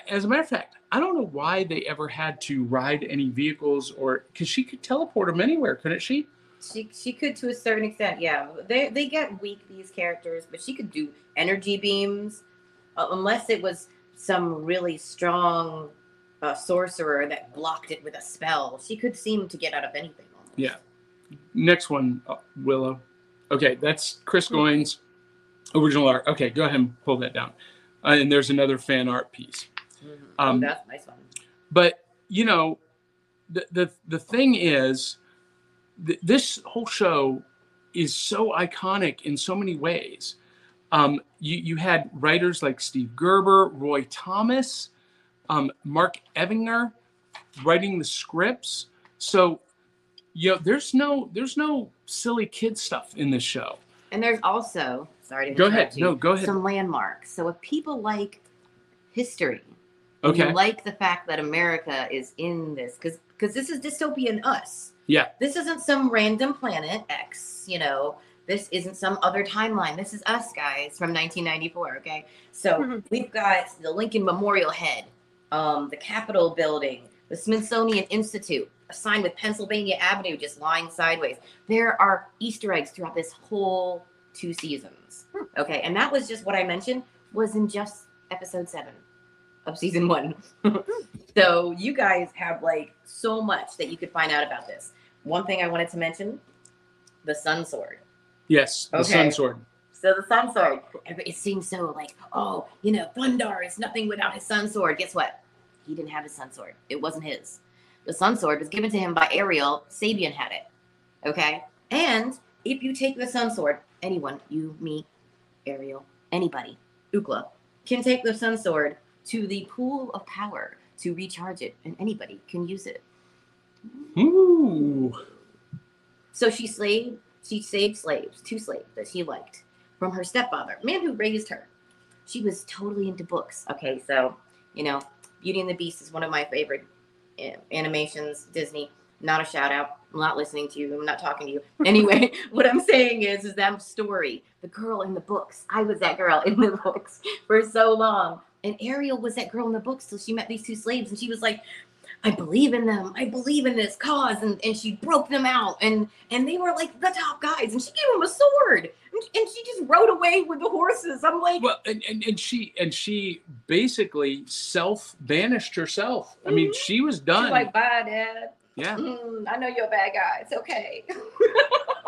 as a matter of fact, I don't know why they ever had to ride any vehicles or because she could teleport them anywhere, couldn't she? She she could to a certain extent, yeah. They they get weak these characters, but she could do energy beams, uh, unless it was some really strong uh, sorcerer that blocked it with a spell. She could seem to get out of anything. Almost. Yeah. Next one, uh, Willow. Okay, that's Chris Goins' original art. Okay, go ahead and pull that down. Uh, and there's another fan art piece. Mhm. Um, oh, that's a nice one. but you know the the, the thing is th- this whole show is so iconic in so many ways um, you you had writers like steve gerber roy thomas um, mark evanier writing the scripts so you know there's no there's no silly kid stuff in this show And there's also sorry to go ahead you, no go ahead some landmarks. So if people like history, and okay you like the fact that America is in this, because because this is dystopian us. Yeah. This isn't some random planet X, you know. This isn't some other timeline. This is us guys from 1994. Okay, so Mhm. we've got the Lincoln Memorial Head, um, the Capitol Building, the Smithsonian Institute, a sign with Pennsylvania Avenue just lying sideways. There are Easter eggs throughout this whole two seasons. Okay, and that was just what I mentioned was in just episode seven of season one. so you guys have like so much that you could find out about this. One thing I wanted to mention: the Sun Sword. yes the Okay. sun sword So the Sun Sword. It seems so like, oh, you know, Thundarr is nothing without his Sun Sword. Guess what? He didn't have his Sun Sword. It wasn't his. The Sun Sword was given to him by Ariel. Sabian had it. Okay. And if you take the Sun Sword, anyone, you, me, Ariel, anybody, Ookla, can take the Sun Sword to the pool of power to recharge it, and anybody can use it. Ooh. So she slaved, she saved slaves, two slaves that she liked from her stepfather, man who raised her. She was totally into books. Okay, so you know, Beauty and the Beast is one of my favorite uh, animations. Disney. Not a shout out. I'm not listening to you. I'm not talking to you. Anyway, what I'm saying is, is that story. The girl in the books. I was that girl in the books for so long, and Ariel was that girl in the book, so she met these two slaves, and she was like, I believe in them. I believe in this cause. And, and she broke them out. And and they were like the top guys. And she gave them a sword. And, and she just rode away with the horses. I'm like, Well, and, and, and she and she basically self banished herself. I mean, she was she's done. like, bye, Dad. yeah, Mm, I know you're a bad guy. It's okay.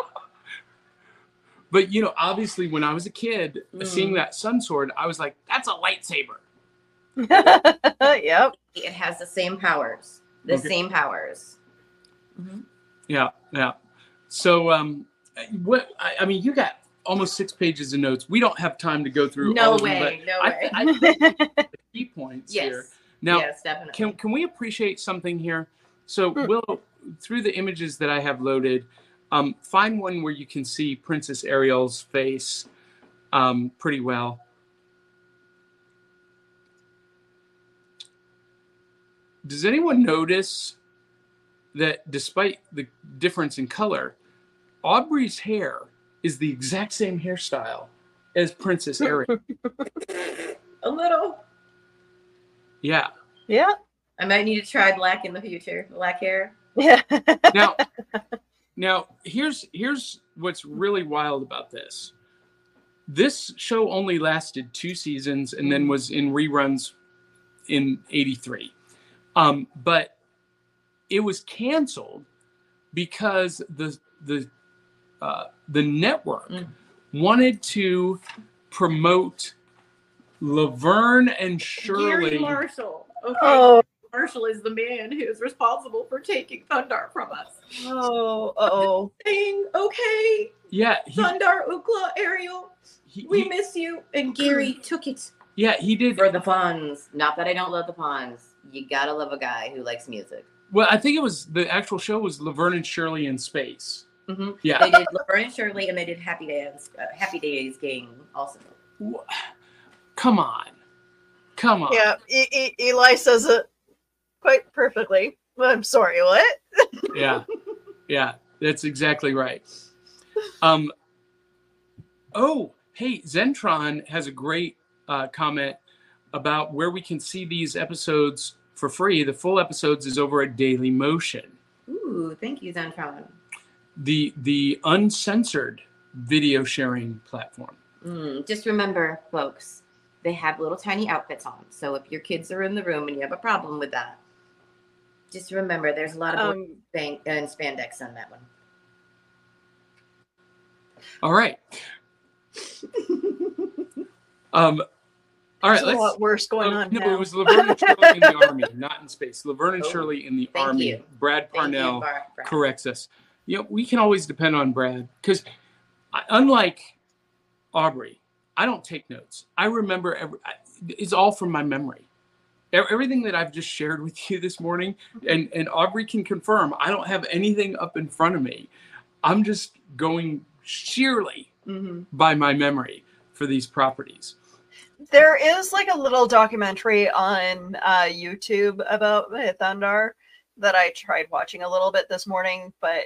but you know, obviously, when I was a kid, Mm. seeing that sun sword, I was like, "That's a lightsaber." yep. it has the same powers. The Okay. same powers. Yeah, yeah. So, um, what? I, I mean, you got almost six pages of notes. We don't have time to go through. No all of way. Them, no but way. I, I the key points yes. here. Now, yes, definitely. can can we appreciate something here? So, Hmm. Will, through the images that I have loaded, um, find one where you can see Princess Ariel's face um, pretty well. Does anyone notice that despite the difference in color, Aubrey's hair is the exact same hairstyle as Princess Ariel? a little. yeah. yeah. I might need to try black in the future. Black hair. Yeah. now now here's here's what's really wild about this this show only lasted two seasons and then was in reruns in 83 um, but it was canceled because the the uh, the network Mm. wanted to promote Laverne and Shirley. Garry Marshall. Okay. Oh, Marshall is the man who is responsible for taking Thundarr from us. oh, oh. Saying, okay, Yeah, he, Thundarr, Ookla, Ariel, he- we he- miss you. And Garry took it. yeah he did. For the puns. Not that I don't love the puns. You gotta love a guy who likes music. Well, I think it was the actual show was Laverne and Shirley in space. Mhm. Yeah, Mm-hmm. They did Laverne and Shirley, and they did Happy Days, uh, Happy Days Gang also. Wh- come on, come on. Yeah, e- E- Eli says it quite perfectly. I'm sorry, what? yeah yeah that's exactly right um oh hey zentron has a great uh, comment about where we can see these episodes for free the full episodes is over at daily motion Ooh, thank you, Zentron. the the uncensored video sharing platform Mm, just remember, folks, they have little tiny outfits on. So if your kids are in the room and you have a problem with that, just remember there's a lot of Um, bang and spandex on that one. all right um all right there's a let's lot worse going Oh, on no, now. it was Laverne and Shirley in the army, not in space. Laverne and Oh, Shirley in the thank army. you. Brad Thank you, Parnell Bar- Brad. corrects us. You know, we can always depend on Brad because, unlike Aubrey, I don't take notes. I remember every. I- It's all from my memory. Everything that I've just shared with you this morning, and and Aubrey can confirm, I don't have anything up in front of me. I'm just going sheerly Mhm. by my memory for these properties. There is like a little documentary on uh, YouTube about Thundarr that I tried watching a little bit this morning, but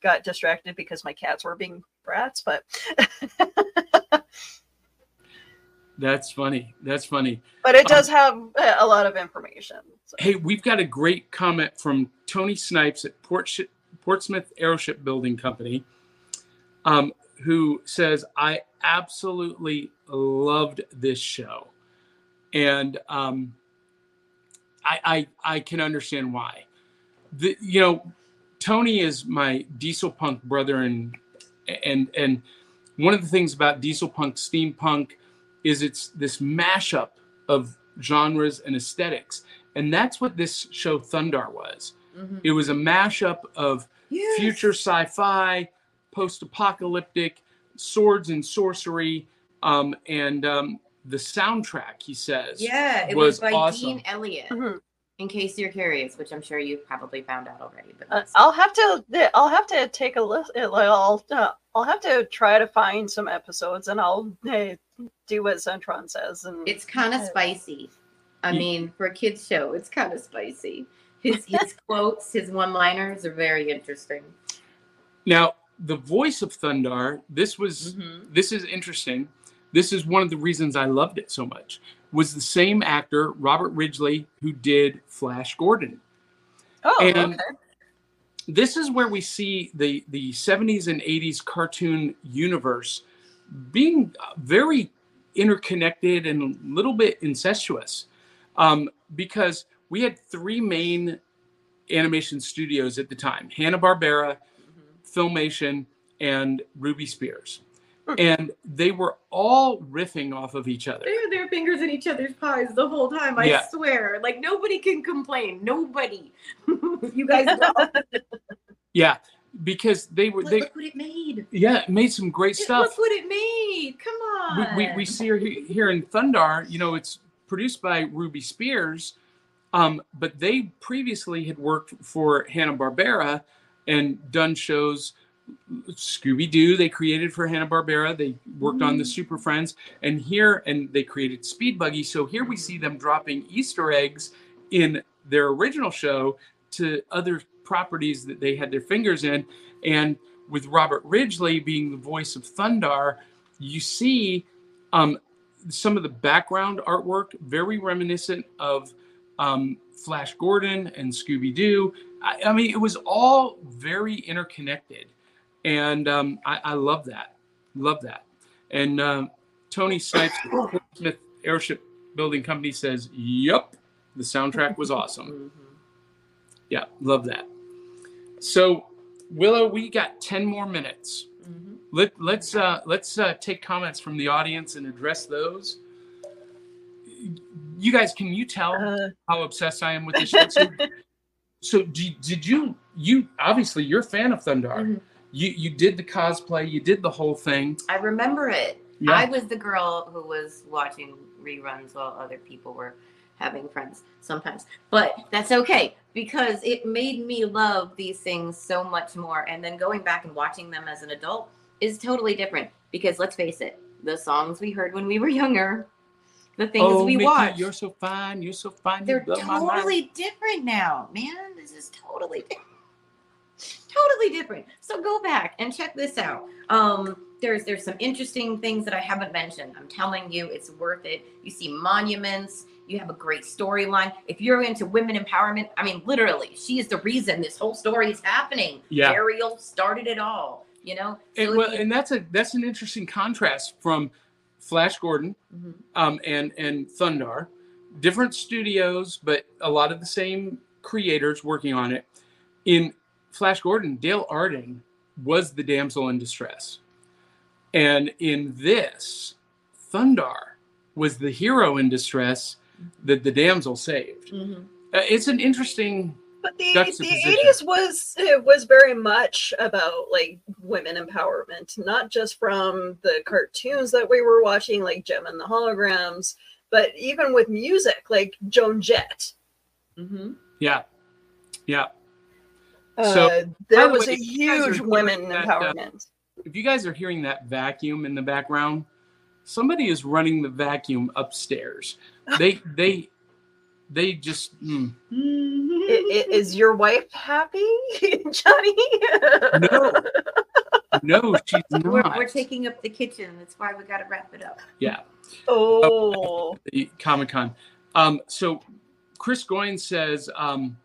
got distracted because my cats were being brats. But That's funny. That's funny. but it does have uh, a lot of information. So. Hey, we've got a great comment from Tony Snipes at Port Portsmouth Aeroship Building Company, um, who says, I absolutely loved this show. And um, I, I, I can understand why. The, you know, Tony is my diesel punk brother, and and and one of the things about diesel punk, steampunk, is it's this mashup of genres and aesthetics, and that's what this show Thundarr was. Mhm. It was a mashup of Yes. future sci-fi, post-apocalyptic, swords and sorcery, um, and um, the soundtrack. He says, Yeah, it was was, by awesome. Dean Elliott. Mhm. In case you're curious, which I'm sure you've probably found out already. But Uh, I'll have to. I'll have to take a look. I'll. Uh, I'll have to try to find some episodes, and I'll uh, do what Zentron says. And it's kind of spicy. I mean, for a kids show, it's kind of spicy. His his quotes, his one-liners are very interesting. Now, the voice of Thundarr. This was. Mhm. This is interesting. This is one of the reasons I loved it so much. Was the same actor Robert Ridgely who did Flash Gordon. oh, and- okay. this is where we see the the 70s and 80s cartoon universe being very interconnected and a little bit incestuous um, because we had three main animation studios at the time hanna-barbera filmation and ruby spears and they were all riffing off of each other They had their fingers in each other's pies the whole time. I Yeah. swear. Like nobody can complain. Nobody. you guys know. yeah because they were Look, they look what it made. Yeah it made some great stuff Look what it made. Come on. we, we, we see her here in Thundarr. You know, it's produced by Ruby Spears, um, but they previously had worked for Hanna Barbera and done shows. Scooby Doo they created for Hanna Barbera. They worked on the Super Friends, and here and they created Speed Buggy. So here we see them dropping Easter eggs in their original show to other properties that they had their fingers in, and with Robert Ridgely being the voice of Thundarr, you see um, some of the background artwork very reminiscent of um, Flash Gordon and Scooby Doo. I, I mean, it was all very interconnected, and um, I, I love that. Love that. And um, Tony Snipes, Smith Airship Building Company says, "Yup, the soundtrack was awesome." Mhm. Yeah, love that. So, Willow, we got ten more minutes. Mhm. Let, let's uh, let's uh, take comments from the audience and address those. You guys, can you tell Uh, how obsessed I am with this show? So, so did, did you you obviously you're a fan of Thundarr. Mhm. You you did the cosplay, you did the whole thing. I remember it. Yeah. I was the girl who was watching reruns while other people were having friends sometimes. But that's okay because it made me love these things so much more. And then going back and watching them as an adult is totally different because let's face it, the songs we heard when we were younger, the things oh, we Mickey, watched, you're so fine, you're so fine. they're blow my mind. totally different now, man. This is totally different. Totally different. So go back and check this out. Um, there's there's some interesting things that I haven't mentioned. I'm telling you, it's worth it. You see monuments. You have a great storyline. If you're into women empowerment, I mean, literally, she is the reason this whole story is happening. Yeah. Ariel started it all. You know. So And, well, you- and that's a that's an interesting contrast from Flash Gordon Mhm. um, and and Thundarr, different studios, but a lot of the same creators working on it. In Flash Gordon, Dale Arden was the damsel in distress, and in this, Thundar was the hero in distress that the damsel saved. Mhm. Uh, it's an interesting. but the the the eighties was it was very much about like women empowerment, not just from the cartoons that we were watching, like Jem and the Holograms, but even with music, like Joan Jett. Mhm. Yeah, yeah. Uh, So, by there was way, a if you guys are huge hearing women that, uh, empowerment. if you guys are hearing that vacuum in the background, somebody is running the vacuum upstairs. They they they just mm. I- i- is your wife happy, Johnny? no no she's not. We're, we're taking up the kitchen. That's why we got to wrap it up. yeah Oh, Comic Con. Um, so Chris Goins says um,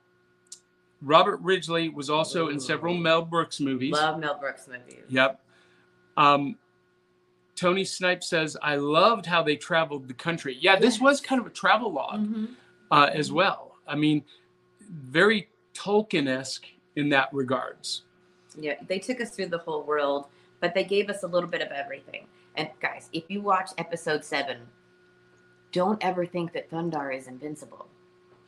Robert Ridgely was also in several Mel Brooks movies. Love Mel Brooks movies. Yep. Um, Tony Snipe says, I loved how they traveled the country. Yeah, this was kind of a travel log Mhm. uh, as well. I mean, very Tolkien esque in that regards. Yeah, they took us through the whole world, but they gave us a little bit of everything. And guys, if you watch episode seven, don't ever think that Thundarr is invincible.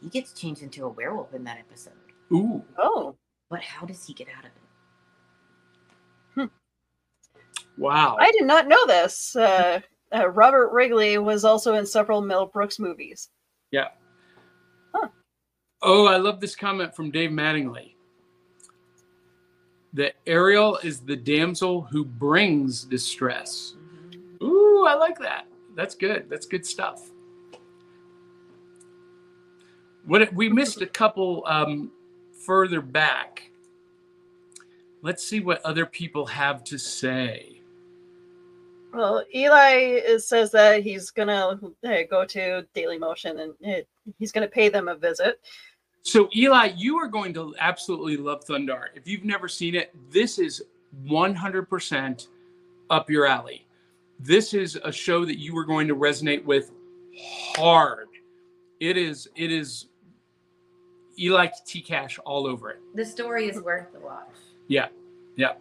He gets changed into a werewolf in that episode. Ooh, oh, But how does he get out of it? wow. I did not know this. Uh, uh, Robert Ridgely was also in several Mel Brooks movies. Yeah. Huh. Oh, I love this comment from Dave Mattingly. That Ariel is the damsel who brings distress. Ooh, I like that. That's good. That's good stuff. What we missed a couple um, further back. Let's see what other people have to say. Well, Eli is, says that he's gonna uh, go to Daily Motion and uh, he's gonna pay them a visit. So, Eli, you are going to absolutely love Thundarr. If you've never seen it, this is 100% up your alley. This is a show that you are going to resonate with hard. It is, it is Eli T Cash all over it. The story is worth the watch. Yeah, yeah.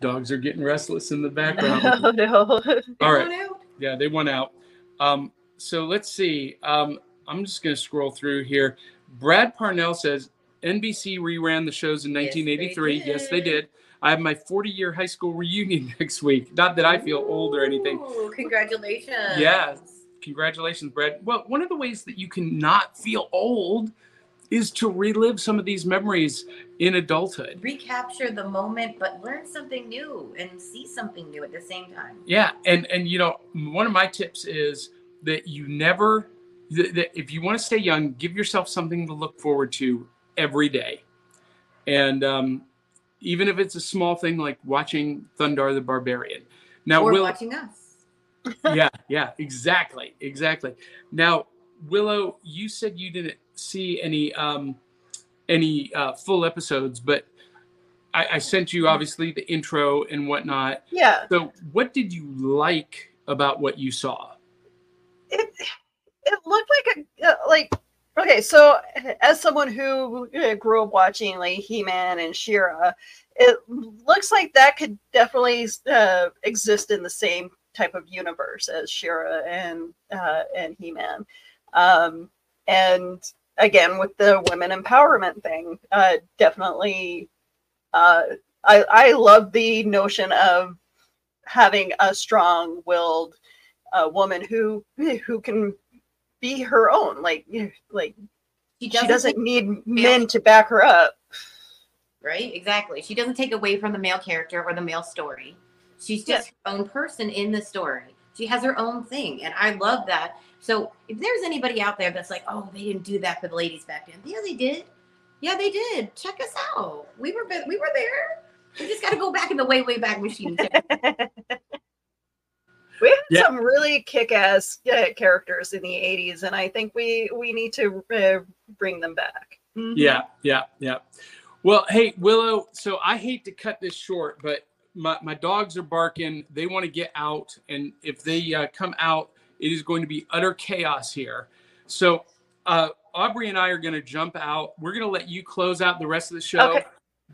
Dogs are getting restless in the background. oh no! All right. Yeah, they went out. Um, so let's see. Um, I'm just going to scroll through here. Brad Parnell says NBC reran the shows in Yes, they 1983. Yes, they did. did. I have my 40 year high school reunion next week. Not that I feel old or anything. Ooh, congratulations. Yeah. Congratulations, Brad. Well, one of the ways that you can not feel old is to relive some of these memories in adulthood. Recapture the moment, but learn something new and see something new at the same time. Yeah, and and you know, one of my tips is that you never that, that if you want to stay young, give yourself something to look forward to every day, and um, even if it's a small thing like watching Thundarr the Barbarian. Now, or Will, watching us. Yeah, yeah, exactly, exactly. Now, Willow, you said you didn't see any um, any uh, full episodes, but I, I sent you obviously the intro and whatnot. Yeah. So, what did you like about what you saw? it it looked like a uh, like okay so as someone who grew up watching like he-man and she-ra it looks like that could definitely uh, exist in the same type of universe as she-ra and uh, and he-man um, and again with the women empowerment thing uh, definitely uh, I, I love the notion of having a strong-willed a woman who who can be her own like like She she doesn't, doesn't need men to back her up right? Exactly. She doesn't take away from the male character or the male story. She's just her own person in the story. She has her own thing, and I love that. So if there's anybody out there that's like, "Oh, they didn't do that for the ladies back then," yeah, they did. Yeah, they did. Check us out. We were we were there. We just got to go back in the way way back machine. we had Yeah. some really kick-ass uh, characters in the 80s and i think we we need to uh, bring them back Mhm. Yeah, yeah, yeah. Well, hey, Willow, so I hate to cut this short, but my, my dogs are barking. They want to get out. And if they uh, come out, it is going to be utter chaos here. So, uh, Aubrey and I are going to jump out. We're going to let you close out the rest of the show. Okay.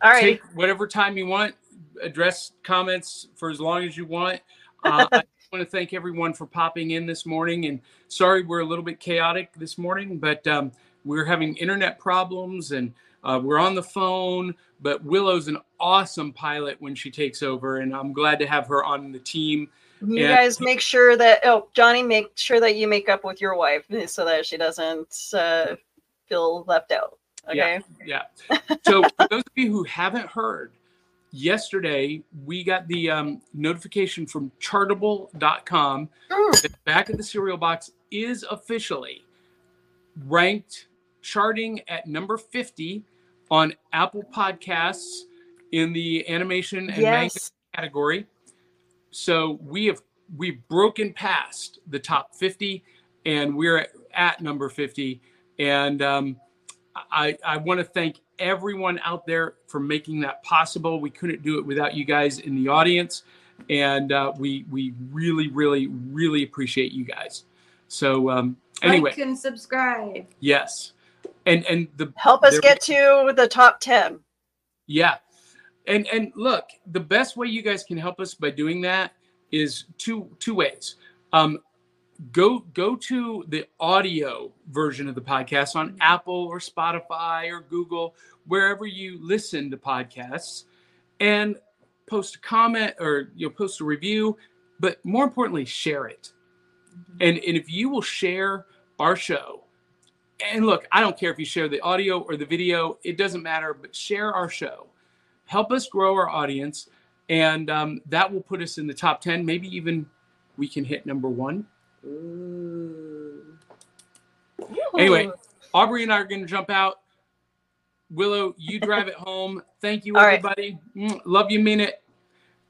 all right Take whatever time you want, address comments for as long as you want. Uh, I want to thank everyone for popping in this morning. And sorry, we're a little bit chaotic this morning, but um, we're having internet problems and uh, we're on the phone. But Willow's an awesome pilot when she takes over, and I'm glad to have her on the team. you Yeah. guys make sure that oh johnny make sure that you make up with your wife so that she doesn't uh, feel left out okay Yeah. So for those of you who haven't heard, yesterday we got the um, notification from chartable.com Mm. that back of the cereal box is officially ranked charting at number 50 on Apple Podcasts in the animation and manga category. So we have we've broken past the top 50 and we're at, at number 50 and um, I, I want to thank everyone out there for making that possible. We couldn't do it without you guys in the audience, and uh, we we really, really, really appreciate you guys. So um, anyway, like and subscribe. yes, and and the help us get to the top 10 yeah, and and look, the best way you guys can help us by doing that is two two ways. Um, go go to the audio version of the podcast on Apple or Spotify or Google, wherever you listen to podcasts, and post a comment or you know post a review, but more importantly, share it. And and if you will share our show, and look, I don't care if you share the audio or the video, it doesn't matter, but share our show. Help us grow our audience, and um, that will put us in the top 10. Maybe even we can hit number one. Ooh. Anyway, Aubrey and I are going to jump out. Willow, you drive it home. Thank you, All right. everybody. Mm, Love you, mean it.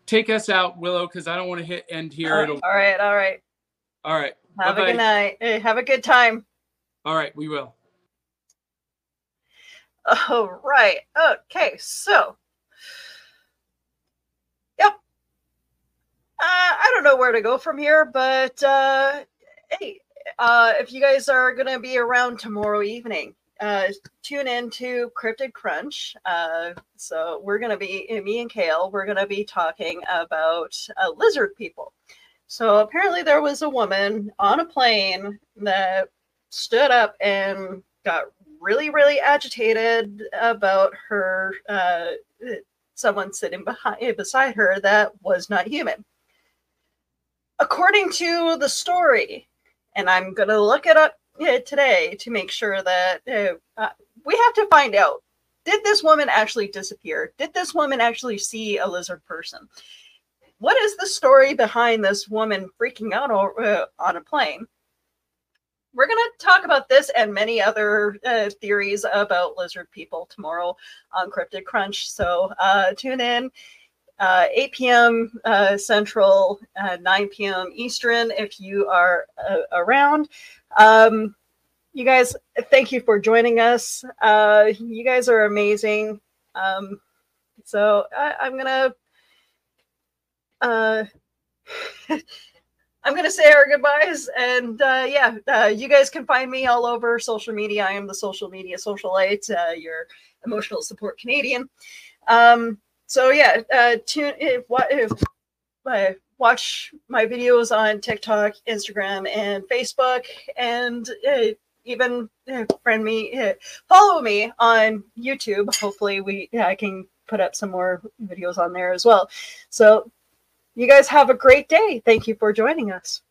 Take us out, Willow, because I don't want to hit end here. all It'll, right all right all right all right. have Bye-bye. a good night Hey, have a good time All right, we will. All right. Okay, so. Yep. Uh, I don't know where to go from here, but uh, hey, uh, if you guys are going to be around tomorrow evening, uh, tune in to Cryptid Crunch. Uh, so we're going to be, me and Kale, we're going to be talking about uh, lizard people. So apparently there was a woman on a plane that stood up and got really, really agitated about her, uh, someone sitting behind beside her that was not human. According to the story, and I'm gonna look it up today to make sure that uh, uh, we have to find out: did this woman actually disappear? Did this woman actually see a lizard person? What is the story behind this woman freaking out uh, on a plane? We're going to talk about this and many other uh, theories about lizard people tomorrow on Cryptid Crunch. So uh, tune in. Uh, 8 p.m. Uh, Central, uh, 9 p.m. Eastern, if you are uh, around. Um, you guys, thank you for joining us. You guys are amazing. Um, So I, I'm gonna uh I'm gonna say our goodbyes, and uh, yeah, uh, you guys can find me all over social media. I am the social media socialite, uh, your emotional support Canadian. Um, so yeah, uh, tune if what if uh, watch my videos on TikTok, Instagram, and Facebook, and uh, even friend me, follow me on YouTube. Hopefully, we yeah, I can put up some more videos on there as well. So, you guys have a great day. Thank you for joining us.